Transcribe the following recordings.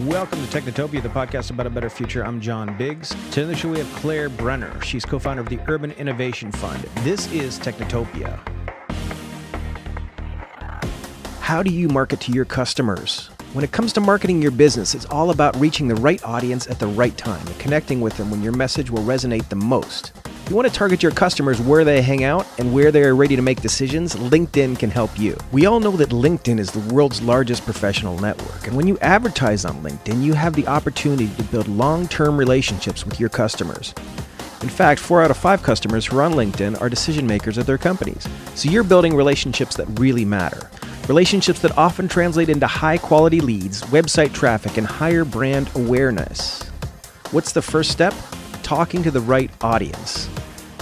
Welcome to Technotopia, the podcast about a better future. I'm John Biggs. Today on the show, we have Clara Brenner. She's co founder of the Urban Innovation Fund. This is Technotopia. How do you market to your customers? When it comes to marketing your business, it's all about reaching the right audience at the right time and connecting with them when your message will resonate the most. You want to target your customers where they hang out and where they are ready to make decisions? LinkedIn can help you. We all know that LinkedIn is the world's largest professional network, and when you advertise on LinkedIn, you have the opportunity to build long term relationships with your customers. In fact, four out of five customers who are on LinkedIn are decision makers at their companies. So you're building relationships that really matter. Relationships that often translate into high quality leads, website traffic, and higher brand awareness. What's the first step? Talking to the right audience.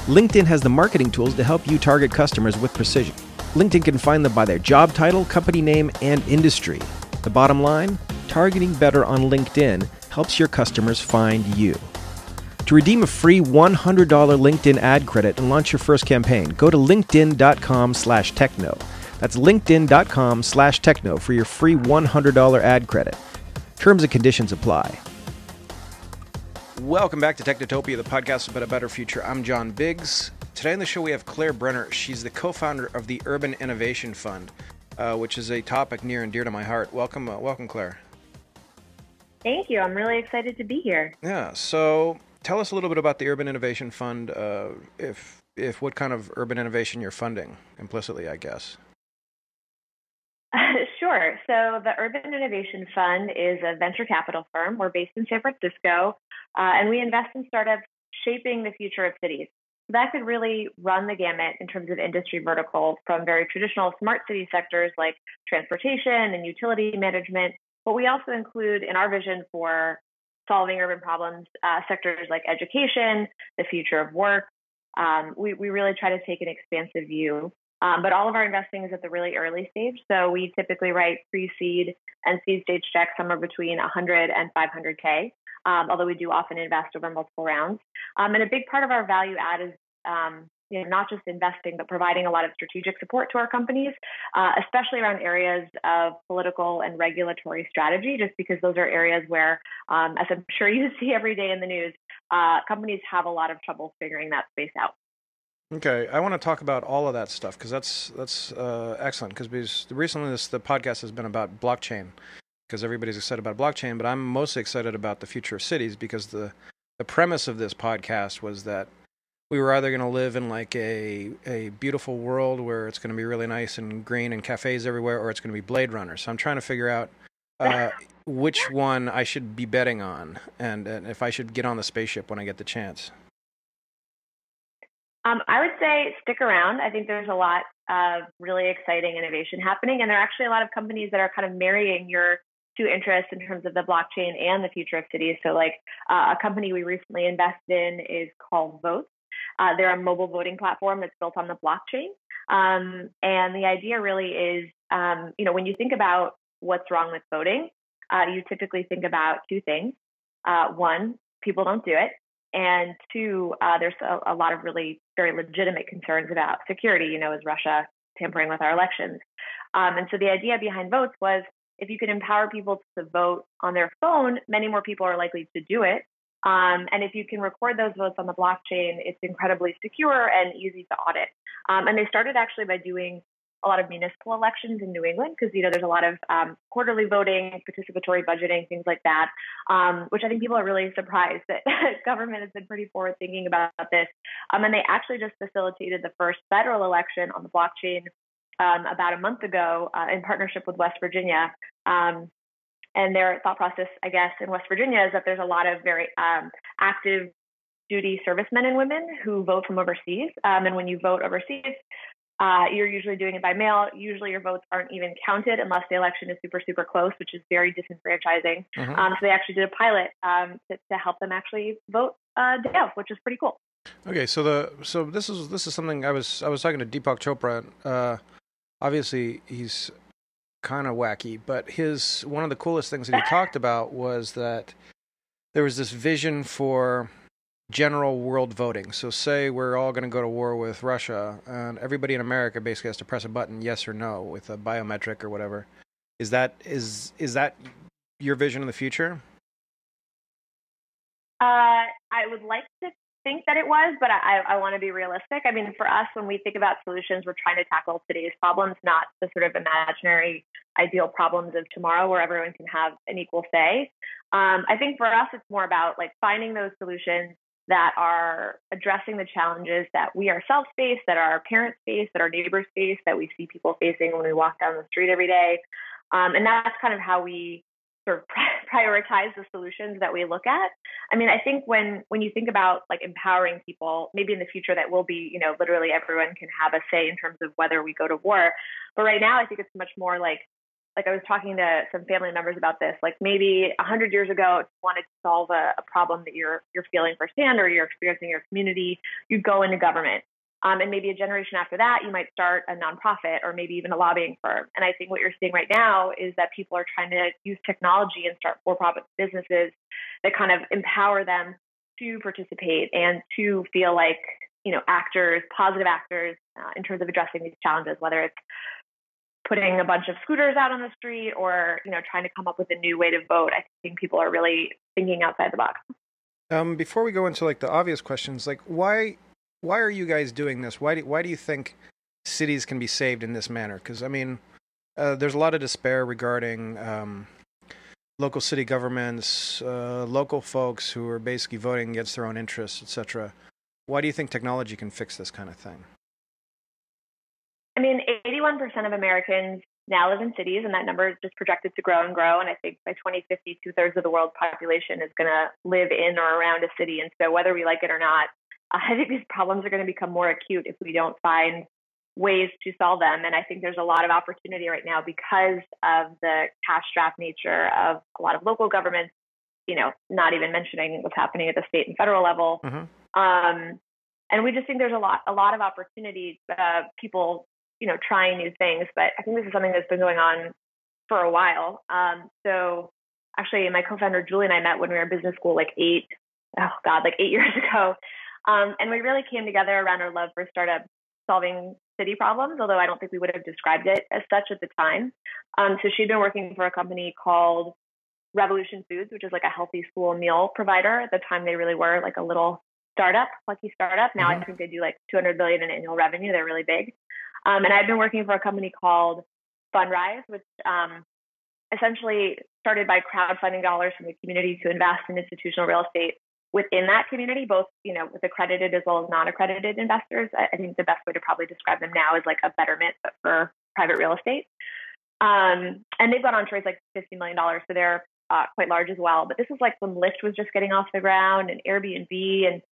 LinkedIn has the marketing tools to help you target customers with precision. LinkedIn can find them by their job title, company name, and industry. The bottom line? Targeting better on LinkedIn helps your customers find you. To redeem a free $100 LinkedIn ad credit and launch your first campaign, go to linkedin.com slash techno. That's linkedin.com slash techno for your free $100 ad credit. Terms and conditions apply. Welcome back to Technotopia, the podcast about a better future. I'm John Biggs. Today on the show we have Clara Brenner. She's the co-founder of the Urban Innovation Fund, uh, which is a topic near and dear to my heart. Welcome, uh, welcome, Clara. Thank you. I'm really excited to be here. Yeah. So, tell us a little bit about the Urban Innovation Fund. Uh, if if what kind of urban innovation you're funding implicitly, I guess. Sure. So the Urban Innovation Fund is a venture capital firm. We're based in San Francisco, uh, and we invest in startups shaping the future of cities. So that could really run the gamut in terms of industry verticals from very traditional smart city sectors like transportation and utility management. But we also include in our vision for solving urban problems uh, sectors like education, the future of work. Um, we, we really try to take an expansive view um, but all of our investing is at the really early stage. So we typically write pre-seed and seed stage checks somewhere between 100 and 500K, um, although we do often invest over multiple rounds. Um, and a big part of our value add is um, you know, not just investing, but providing a lot of strategic support to our companies, uh, especially around areas of political and regulatory strategy, just because those are areas where, um, as I'm sure you see every day in the news, uh, companies have a lot of trouble figuring that space out. Okay, I want to talk about all of that stuff because that's that's uh, excellent. Because recently this the podcast has been about blockchain because everybody's excited about blockchain, but I'm mostly excited about the future of cities because the the premise of this podcast was that we were either going to live in like a a beautiful world where it's going to be really nice and green and cafes everywhere, or it's going to be Blade Runner. So I'm trying to figure out. Uh, which one I should be betting on, and, and if I should get on the spaceship when I get the chance. Um, I would say stick around. I think there's a lot of really exciting innovation happening, and there are actually a lot of companies that are kind of marrying your two interests in terms of the blockchain and the future of cities. So, like uh, a company we recently invested in is called Voatz. Uh, they're a mobile voting platform that's built on the blockchain, um, and the idea really is, um, you know, when you think about what's wrong with voting, uh, you typically think about two things. Uh, one, people don't do it, and two, uh, there's a, a, lot of really very legitimate concerns about security. You know, is Russia tampering with our elections? Um, and so the idea behind Voatz was if you can empower people to vote on their phone, many more people are likely to do it. Um, and if you can record those votes on the blockchain, it's incredibly secure and easy to audit. Um, and they started actually by doing a lot of municipal elections in New England because you know there's a lot of um, quarterly voting, participatory budgeting, things like that, um, which I think people are really surprised that government has been pretty forward thinking about this. Um, and they actually just facilitated the first federal election on the blockchain um, about a month ago uh, in partnership with West Virginia. Um, and their thought process, I guess, in West Virginia is that there's a lot of very um, active duty servicemen and women who vote from overseas. and when you vote overseas, uh, you're usually doing it by mail. Usually your votes aren't even counted unless the election is super, super close, which is very disenfranchising. Mm-hmm. Um, so they actually did a pilot um, to, to, help them actually vote uh, which is pretty cool. Okay, so the so this is this is something I was I was talking to Deepak Chopra. Uh, obviously, he's kind of wacky, but his one of the coolest things that he talked about was that there was this vision for general world voting. So, say we're all going to go to war with Russia, and everybody in America basically has to press a button, yes or no, with a biometric or whatever. Is that is is that your vision in the future? Uh, I would like to think that it was, but I, I want to be realistic. I mean, for us, when we think about solutions, we're trying to tackle today's problems, not the sort of imaginary ideal problems of tomorrow where everyone can have an equal say. Um, I think for us, it's more about like finding those solutions that are addressing the challenges that we ourselves face, that our parents face, that our neighbors face, that we see people facing when we walk down the street every day. Um, and that's kind of how we sort of prioritize the solutions that we look at. I mean, I think when when you think about like empowering people, maybe in the future that will be, you know, literally everyone can have a say in terms of whether we go to war. But right now, I think it's much more like like I was talking to some family members about this. Like maybe a hundred years ago, if you wanted to solve a, a problem that you're you're feeling firsthand or you're experiencing in your community, you'd go into government. Um, and maybe a generation after that, you might start a nonprofit or maybe even a lobbying firm. And I think what you're seeing right now is that people are trying to use technology and start for profit businesses that kind of empower them to participate and to feel like, you know, actors, positive actors uh, in terms of addressing these challenges, whether it's putting a bunch of scooters out on the street or, you know, trying to come up with a new way to vote. I think people are really thinking outside the box. Um, before we go into like the obvious questions, like why why are you guys doing this? Why do, why do you think cities can be saved in this manner? Because I mean, uh, there's a lot of despair regarding um, local city governments, uh, local folks who are basically voting against their own interests, etc. Why do you think technology can fix this kind of thing? I mean, 81% of Americans now live in cities, and that number is just projected to grow and grow. And I think by 2050, two thirds of the world's population is going to live in or around a city. And so, whether we like it or not, I think these problems are going to become more acute if we don't find ways to solve them. And I think there's a lot of opportunity right now because of the cash strapped nature of a lot of local governments, you know, not even mentioning what's happening at the state and federal level. Mm-hmm. Um, and we just think there's a lot, a lot of opportunity, uh, people, you know, trying new things. But I think this is something that's been going on for a while. Um, so actually, my co-founder Julie and I met when we were in business school, like eight, oh God, like eight years ago. Um, and we really came together around our love for startup solving city problems, although I don't think we would have described it as such at the time. Um, so she'd been working for a company called Revolution Foods, which is like a healthy school meal provider. At the time, they really were like a little startup, lucky startup. Now mm-hmm. I think they do like 200 billion in annual revenue. They're really big. Um, and I've been working for a company called Fundrise, which um, essentially started by crowdfunding dollars from the community to invest in institutional real estate within that community, both you know with accredited as well as non-accredited investors. I, think the best way to probably describe them now is like a betterment, but for private real estate. Um, and they've got on raise like fifty million dollars, so they're uh, quite large as well. But this is like when Lyft was just getting off the ground and Airbnb, and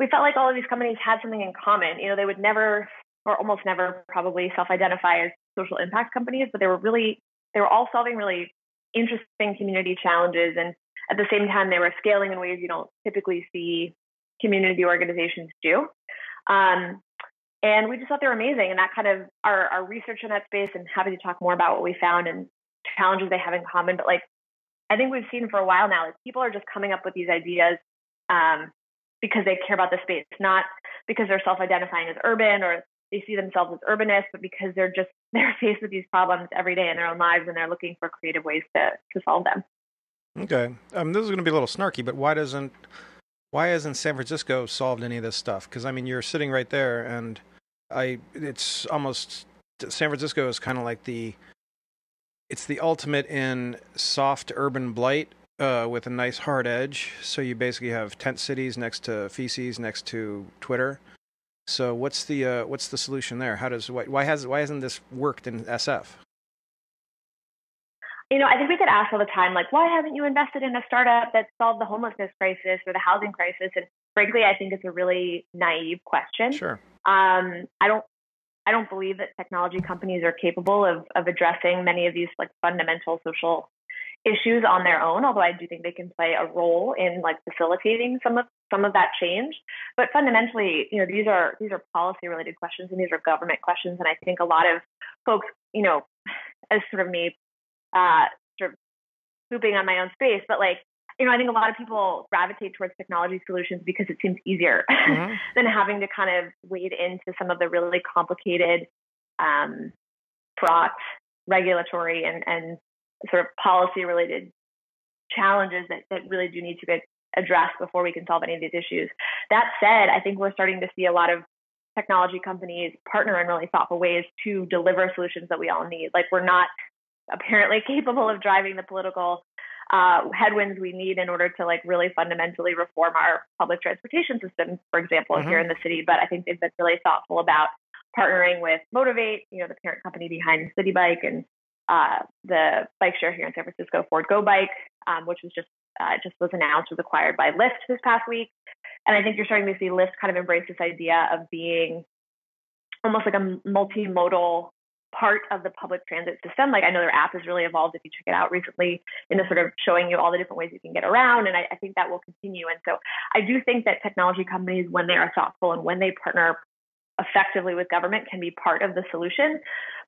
we felt like all of these companies had something in common. You know, they would never or almost never probably self-identify as social impact companies, but they were really they were all solving really interesting community challenges and at the same time, they were scaling in ways you don't typically see community organizations do. Um, and we just thought they were amazing. And that kind of our, our research in that space and happy to talk more about what we found and challenges they have in common. But like, I think we've seen for a while now, like people are just coming up with these ideas um, because they care about the space, not because they're self-identifying as urban or they see themselves as urbanists, but because they're just they're faced with these problems every day in their own lives and they're looking for creative ways to to solve them. Okay. Um, this is going to be a little snarky, but why doesn't why hasn't San Francisco solved any of this stuff? Because I mean, you're sitting right there, and I it's almost San Francisco is kind of like the it's the ultimate in soft urban blight uh, with a nice hard edge. So you basically have tent cities next to feces, next to Twitter. So what's the uh, what's the solution there? How does why, why has why hasn't this worked in SF? you know, I think we get asked all the time, like, why haven't you invested in a startup that solved the homelessness crisis or the housing crisis? And frankly, I think it's a really naive question. Sure. Um, I don't, I don't believe that technology companies are capable of of addressing many of these like fundamental social issues on their own. Although I do think they can play a role in like facilitating some of some of that change. But fundamentally, you know, these are these are policy related questions and these are government questions. And I think a lot of folks, you know, as sort of me uh, sort of pooping on my own space, but like, you know, I think a lot of people gravitate towards technology solutions because it seems easier mm-hmm. than having to kind of wade into some of the really complicated, um, fraught regulatory and, and sort of policy related challenges that, that really do need to get addressed before we can solve any of these issues. That said, I think we're starting to see a lot of technology companies partner in really thoughtful ways to deliver solutions that we all need. Like we're not apparently capable of driving the political uh, headwinds we need in order to like really fundamentally reform our public transportation system, for example, mm-hmm. here in the city. But I think they've been really thoughtful about partnering with Motivate, you know, the parent company behind Citi Bike and uh, the bike share here in San Francisco, Ford Go Bike, um, which was just uh, just was announced was acquired by Lyft this past week. And I think you're starting to see Lyft kind of embrace this idea of being almost like a multimodal part of the public transit system. Like I know their app has really evolved if you check it out recently in the sort of showing you all the different ways you can get around. And I, I think that will continue. And so I do think that technology companies, when they are thoughtful and when they partner effectively with government can be part of the solution.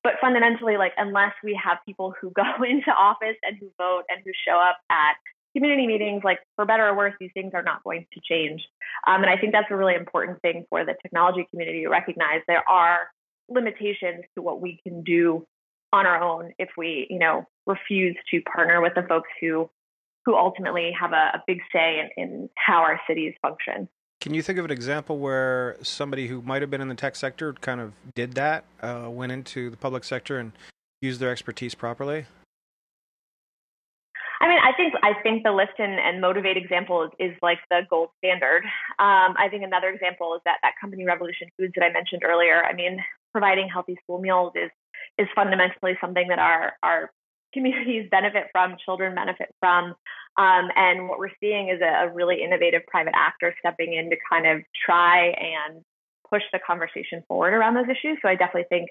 But fundamentally, like unless we have people who go into office and who vote and who show up at community meetings, like for better or worse, these things are not going to change. Um, and I think that's a really important thing for the technology community to recognize. There are limitations to what we can do on our own if we, you know, refuse to partner with the folks who who ultimately have a, a big say in, in how our cities function. Can you think of an example where somebody who might have been in the tech sector kind of did that, uh, went into the public sector and used their expertise properly? I mean, I think I think the Lyft and, and Motivate example is, is, like the gold standard. Um, I think another example is that that company Revolution Foods that I mentioned earlier. I mean, providing healthy school meals is is fundamentally something that our our communities benefit from, children benefit from. Um, and what we're seeing is a, a really innovative private actor stepping in to kind of try and push the conversation forward around those issues. So I definitely think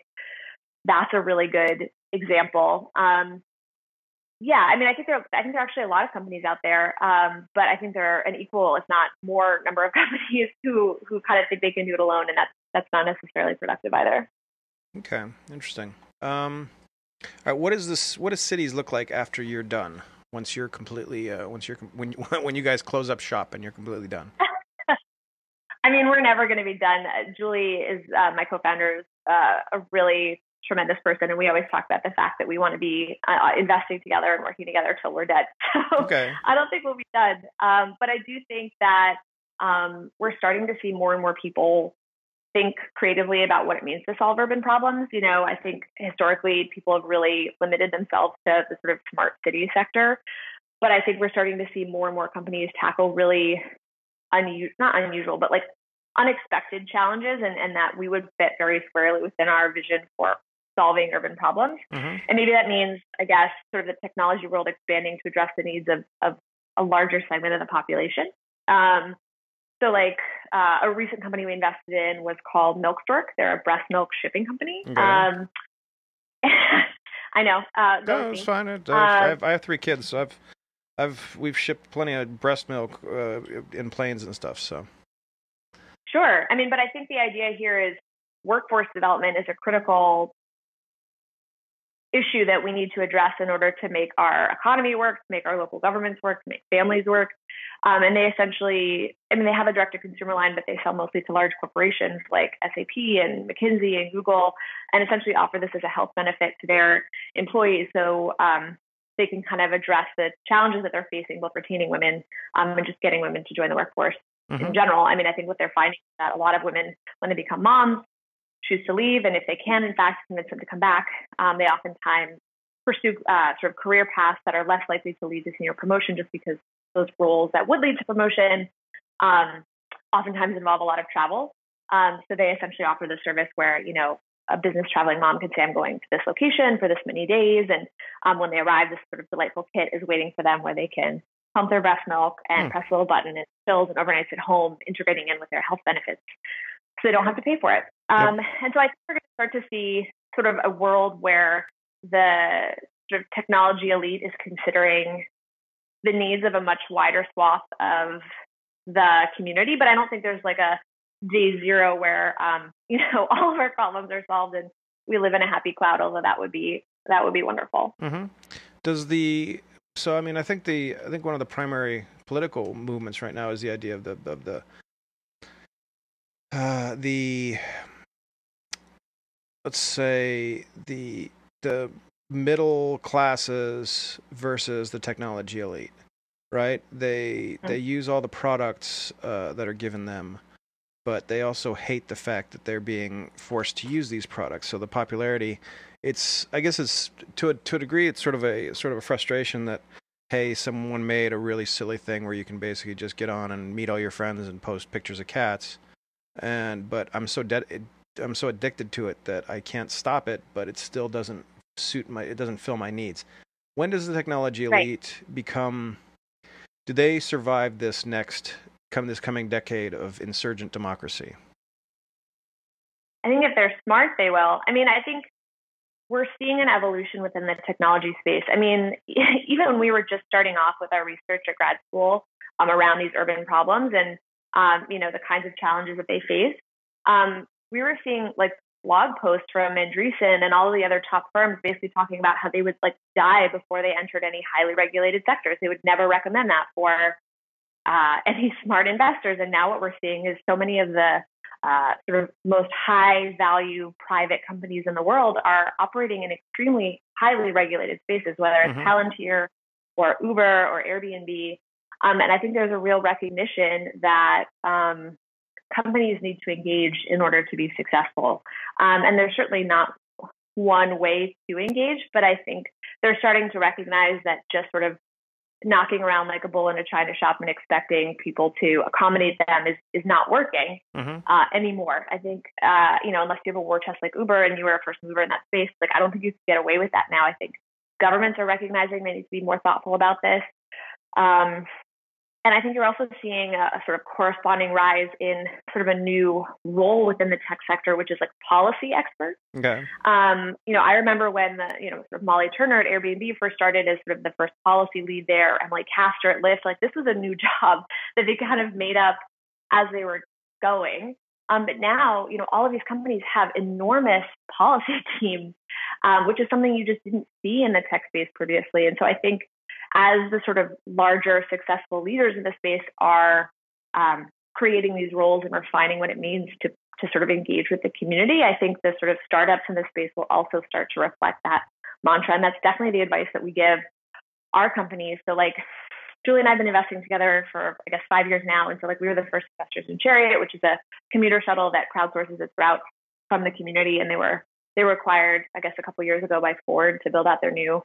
that's a really good example. Um, yeah, I mean, I think there, I think there are actually a lot of companies out there, um, but I think there are an equal, if not more, number of companies who who kind of think they can do it alone, and that's that's not necessarily productive either. Okay, interesting. Um, all right, what is this? What does cities look like after you're done? Once you're completely, uh, once you're when when you guys close up shop and you're completely done. I mean, we're never going to be done. Uh, Julie is uh, my co-founder, is uh, a really tremendous person, and we always talk about the fact that we want to be uh, investing together and working together till we're dead. So okay. I don't think we'll be done, um, but I do think that um, we're starting to see more and more people think creatively about what it means to solve urban problems. You know, I think historically people have really limited themselves to the sort of smart city sector, but I think we're starting to see more and more companies tackle really unusual, not unusual, but like unexpected challenges, and, and that we would fit very squarely within our vision for solving urban problems. Mm-hmm. And maybe that means, I guess, sort of the technology world expanding to address the needs of, of a larger segment of the population. Um, so, like uh, a recent company we invested in was called Milkstork. They're a breast milk shipping company. Okay. Um, I know. Uh, no, it's fine. I, I, have, I have three kids, so I've, I've, we've shipped plenty of breast milk uh, in planes and stuff. So. Sure. I mean, but I think the idea here is workforce development is a critical issue that we need to address in order to make our economy work, to make our local governments work, to make families work. Um, and they essentially, I mean, they have a direct to consumer line, but they sell mostly to large corporations like SAP and McKinsey and Google, and essentially offer this as a health benefit to their employees. So um, they can kind of address the challenges that they're facing, both retaining women um, and just getting women to join the workforce mm-hmm. in general. I mean, I think what they're finding is that a lot of women, when they become moms, choose to leave, and if they can, in fact, convince them to come back, um, they oftentimes pursue uh, sort of career paths that are less likely to lead to senior promotion just because those roles that would lead to promotion um, oftentimes involve a lot of travel. Um, so they essentially offer the service where, you know, a business traveling mom can say, I'm going to this location for this many days. And um, when they arrive, this sort of delightful kit is waiting for them where they can pump their breast milk and mm. press a little button and fills and overnights at home, integrating in with their health benefits so they don't have to pay for it. Um, yep. And so I think we're going to start to see sort of a world where the sort of technology elite is considering the needs of a much wider swath of the community. But I don't think there's like a day zero where um, you know all of our problems are solved and we live in a happy cloud. Although that would be that would be wonderful. Mm-hmm. Does the so I mean I think the I think one of the primary political movements right now is the idea of the of the uh, the let's say the the middle classes versus the technology elite. right? They mm-hmm. they use all the products uh, that are given them, but they also hate the fact that they're being forced to use these products. So the popularity, it's I guess it's to a, to a degree, it's sort of a sort of a frustration that hey, someone made a really silly thing where you can basically just get on and meet all your friends and post pictures of cats. And but I'm so dead I'm so addicted to it that I can't stop it, but it still doesn't suit my it doesn't fill my needs. When does the technology elite right. become do they survive this next come this coming decade of insurgent democracy? I think if they're smart, they will. I mean, I think we're seeing an evolution within the technology space. I mean, even when we were just starting off with our research at grad school um, around these urban problems and um, you know the kinds of challenges that they face, um, we were seeing like blog posts from Andreessen and all the other top firms basically talking about how they would like die before they entered any highly regulated sectors. They would never recommend that for uh, any smart investors. And now what we're seeing is so many of the uh, sort of most high value private companies in the world are operating in extremely highly regulated spaces, whether it's mm-hmm. Palantir or Uber or Airbnb. Um, and I think there's a real recognition that um, companies need to engage in order to be successful. Um, and there's certainly not one way to engage, but I think they're starting to recognize that just sort of knocking around like a bull in a china shop and expecting people to accommodate them is, is not working mm-hmm. uh, anymore. I think, uh, you know, unless you have a war chest like Uber and you were a first mover in that space, like I don't think you can get away with that now. I think governments are recognizing they need to be more thoughtful about this. Um, and I think you're also seeing a, a, sort of corresponding rise in sort of a new role within the tech sector, which is like policy expert. Okay. Um, you know, I remember when the, you know, sort of Molly Turner at Airbnb first started as sort of the first policy lead there, Emily Castor at Lyft. Like this was a new job that they kind of made up as they were going. Um, but now, you know, all of these companies have enormous policy teams, um, which is something you just didn't see in the tech space previously. And so I think as the sort of larger successful leaders in the space are um, creating these roles and refining what it means to to sort of engage with the community, I think the sort of startups in the space will also start to reflect that mantra. And that's definitely the advice that we give our companies. So like Julie and I have been investing together for I guess five years now. And so like we were the first investors in Chariot, which is a commuter shuttle that crowdsources its routes from the community. And they were they were acquired, I guess, a couple years ago by Ford to build out their new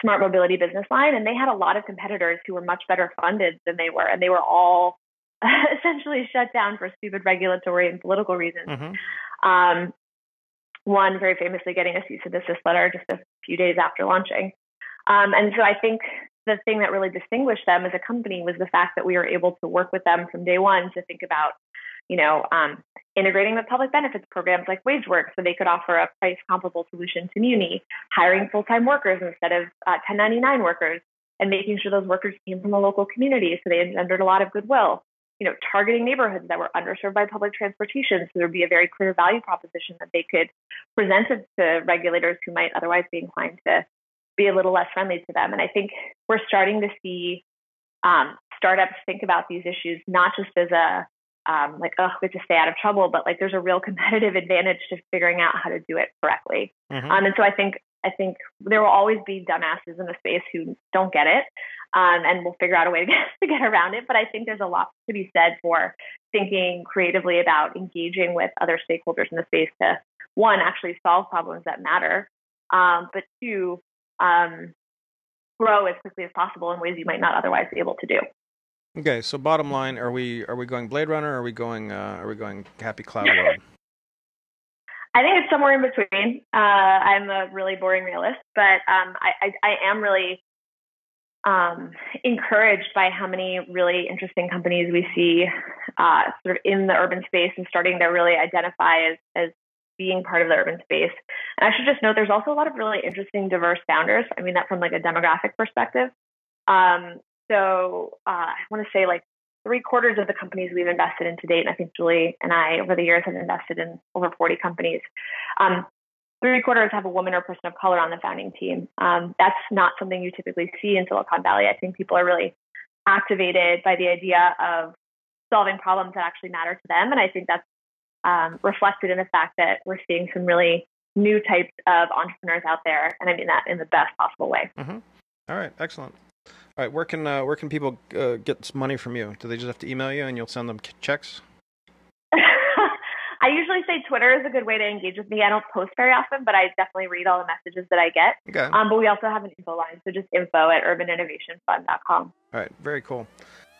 smart mobility business line and they had a lot of competitors who were much better funded than they were and they were all essentially shut down for stupid regulatory and political reasons mm-hmm. um, one very famously getting a cease and desist letter just a few days after launching um, and so i think the thing that really distinguished them as a company was the fact that we were able to work with them from day one to think about you know, um, integrating with public benefits programs like WageWorks so they could offer a price comparable solution to Muni, hiring full-time workers instead of uh, 1099 workers, and making sure those workers came from the local community so they engendered a lot of goodwill. You know, targeting neighborhoods that were underserved by public transportation so there would be a very clear value proposition that they could present it to regulators who might otherwise be inclined to be a little less friendly to them. And I think we're starting to see um, startups think about these issues not just as a um, like, oh, we have to stay out of trouble, but like there's a real competitive advantage to figuring out how to do it correctly. Mm-hmm. Um, and so I think I think there will always be dumbasses in the space who don't get it, um, and we'll figure out a way to get, to get around it. But I think there's a lot to be said for thinking creatively about engaging with other stakeholders in the space to one actually solve problems that matter, um, but two um, grow as quickly as possible in ways you might not otherwise be able to do. Okay, so bottom line, are we are we going Blade Runner? or Are we going uh, are we going Happy Cloud World? I think it's somewhere in between. Uh, I'm a really boring realist, but um, I, I, I, am really um, encouraged by how many really interesting companies we see uh, sort of in the urban space and starting to really identify as, as being part of the urban space. And I should just note there's also a lot of really interesting, diverse founders. I mean that from like a demographic perspective. Um, so uh, I want to say like three quarters of the companies we've invested in to date, and I think Julie and I over the years have invested in over 40 companies. Um, three quarters have a woman or person of color on the founding team. Um, that's not something you typically see in Silicon Valley. I think people are really activated by the idea of solving problems that actually matter to them, and I think that's um, reflected in the fact that we're seeing some really new types of entrepreneurs out there, and I mean that in the best possible way. Mm-hmm. All right, excellent. All right, where can uh, where can people uh, get money from you? Do they just have to email you and you'll send them checks? I usually say Twitter is a good way to engage with me. I don't post very often, but I definitely read all the messages that I get. Okay. Um, but we also have an info line, so just info at urbaninnovationfund.com. All right, very cool.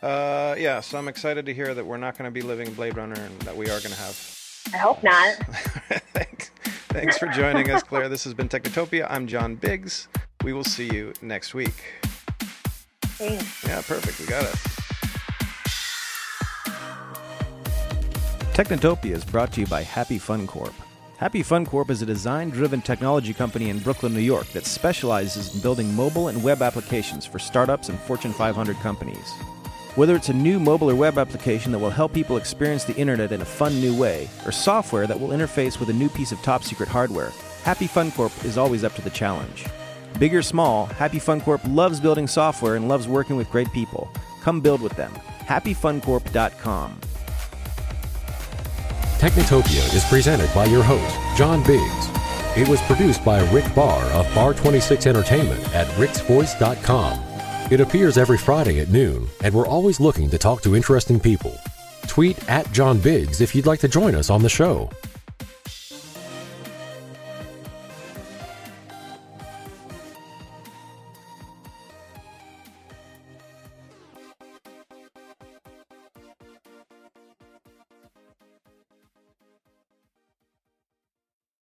Uh, yeah, so I'm excited to hear that we're not going to be living Blade Runner and that we are going to have. I hope not. thanks, thanks for joining us, Clara. This has been Technotopia. I'm John Biggs. We will see you next week. Thanks. Yeah, perfect. We got it. Technotopia is brought to you by Happy Fun Corp. Happy Fun Corp is a design driven technology company in Brooklyn, New York that specializes in building mobile and web applications for startups and Fortune 500 companies. Whether it's a new mobile or web application that will help people experience the internet in a fun new way, or software that will interface with a new piece of top secret hardware, Happy Fun Corp is always up to the challenge. Big or small, Happy Fun Corp loves building software and loves working with great people. Come build with them. HappyFunCorp.com. Technotopia is presented by your host, John Biggs. It was produced by Rick Barr of Bar 26 Entertainment at ricksvoice.com. It appears every Friday at noon, and we're always looking to talk to interesting people. Tweet at John Biggs if you'd like to join us on the show.